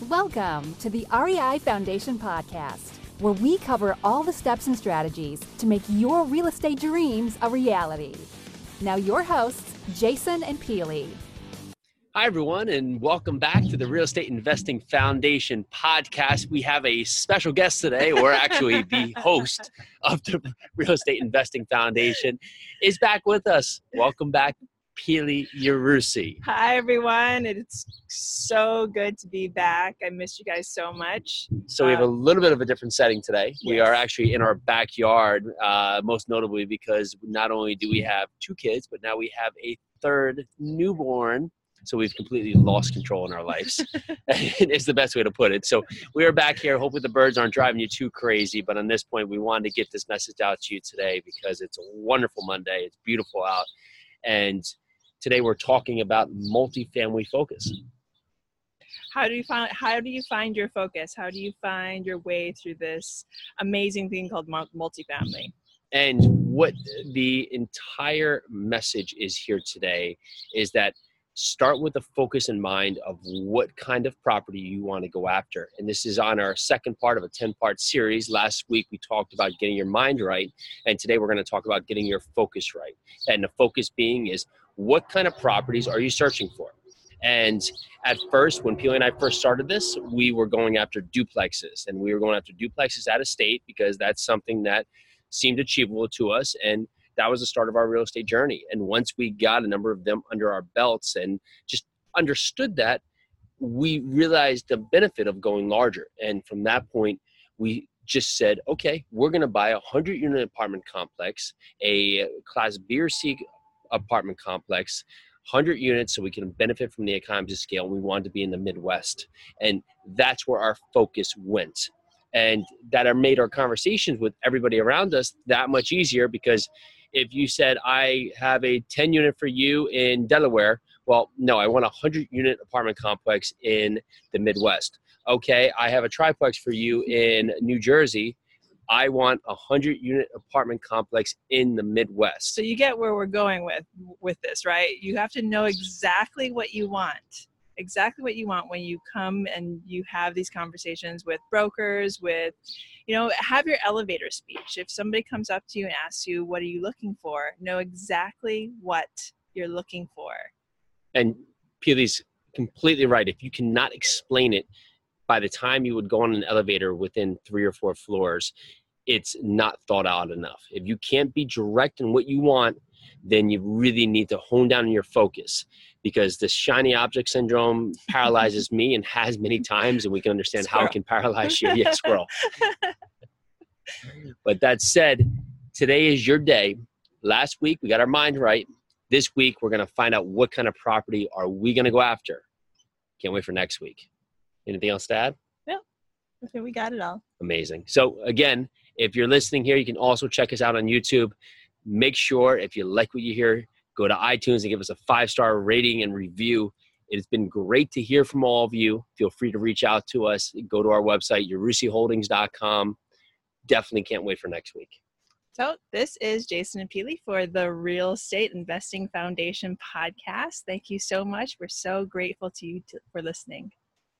Welcome to the REI Foundation Podcast, where we cover all the steps and strategies to make your real estate dreams a reality. Now, your hosts, Jason and Pili. Hi, everyone, and welcome back to the Real Estate Investing Foundation podcast. We have a special guest today, or actually the host of the Real Estate Investing Foundation, is back with us. Welcome back, Pili Yarusi. Hi, everyone. It's so good to be back. I missed you guys so much. So, we have a Um, little bit of a different setting today. We are actually in our backyard, uh, most notably because not only do we have two kids, but now we have a third newborn. So, we've completely lost control in our lives. it's the best way to put it. So, we are back here. Hopefully, the birds aren't driving you too crazy. But on this point, we wanted to get this message out to you today because it's a wonderful Monday. It's beautiful out. And today we're talking about multifamily focus. How do you find how do you find your focus? How do you find your way through this amazing thing called mul- multifamily? And what the entire message is here today is that start with a focus in mind of what kind of property you want to go after. And this is on our second part of a 10 part series. Last week we talked about getting your mind right. And today we're going to talk about getting your focus right. And the focus being is what kind of properties are you searching for? And at first, when Pili and I first started this, we were going after duplexes and we were going after duplexes out of state because that's something that seemed achievable to us. And that was the start of our real estate journey. And once we got a number of them under our belts and just understood that, we realized the benefit of going larger. And from that point, we just said, okay, we're going to buy a 100 unit apartment complex, a class B or C apartment complex, 100 units so we can benefit from the economies of scale. We wanted to be in the Midwest. And that's where our focus went. And that made our conversations with everybody around us that much easier because if you said, I have a 10 unit for you in Delaware, well, no, I want a 100 unit apartment complex in the Midwest. Okay, I have a triplex for you in New Jersey. I want a 100 unit apartment complex in the Midwest. So you get where we're going with with this, right? You have to know exactly what you want. Exactly what you want when you come and you have these conversations with brokers, with you know, have your elevator speech. If somebody comes up to you and asks you, "What are you looking for?" know exactly what you're looking for. And Pili's completely right. If you cannot explain it by the time you would go on an elevator within three or four floors, it's not thought out enough. If you can't be direct in what you want, then you really need to hone down your focus because the shiny object syndrome paralyzes me and has many times, and we can understand how it can paralyze you. yes, squirrel. but that said, today is your day. Last week we got our mind right. This week we're going to find out what kind of property are we going to go after. Can't wait for next week. Anything else to add? No. Okay, we got it all. Amazing. So again, if you're listening here, you can also check us out on YouTube. Make sure if you like what you hear, go to iTunes and give us a five star rating and review. It has been great to hear from all of you. Feel free to reach out to us. Go to our website, yarusiholdings.com. Definitely can't wait for next week. So, this is Jason and Pili for the Real Estate Investing Foundation podcast. Thank you so much. We're so grateful to you to, for listening.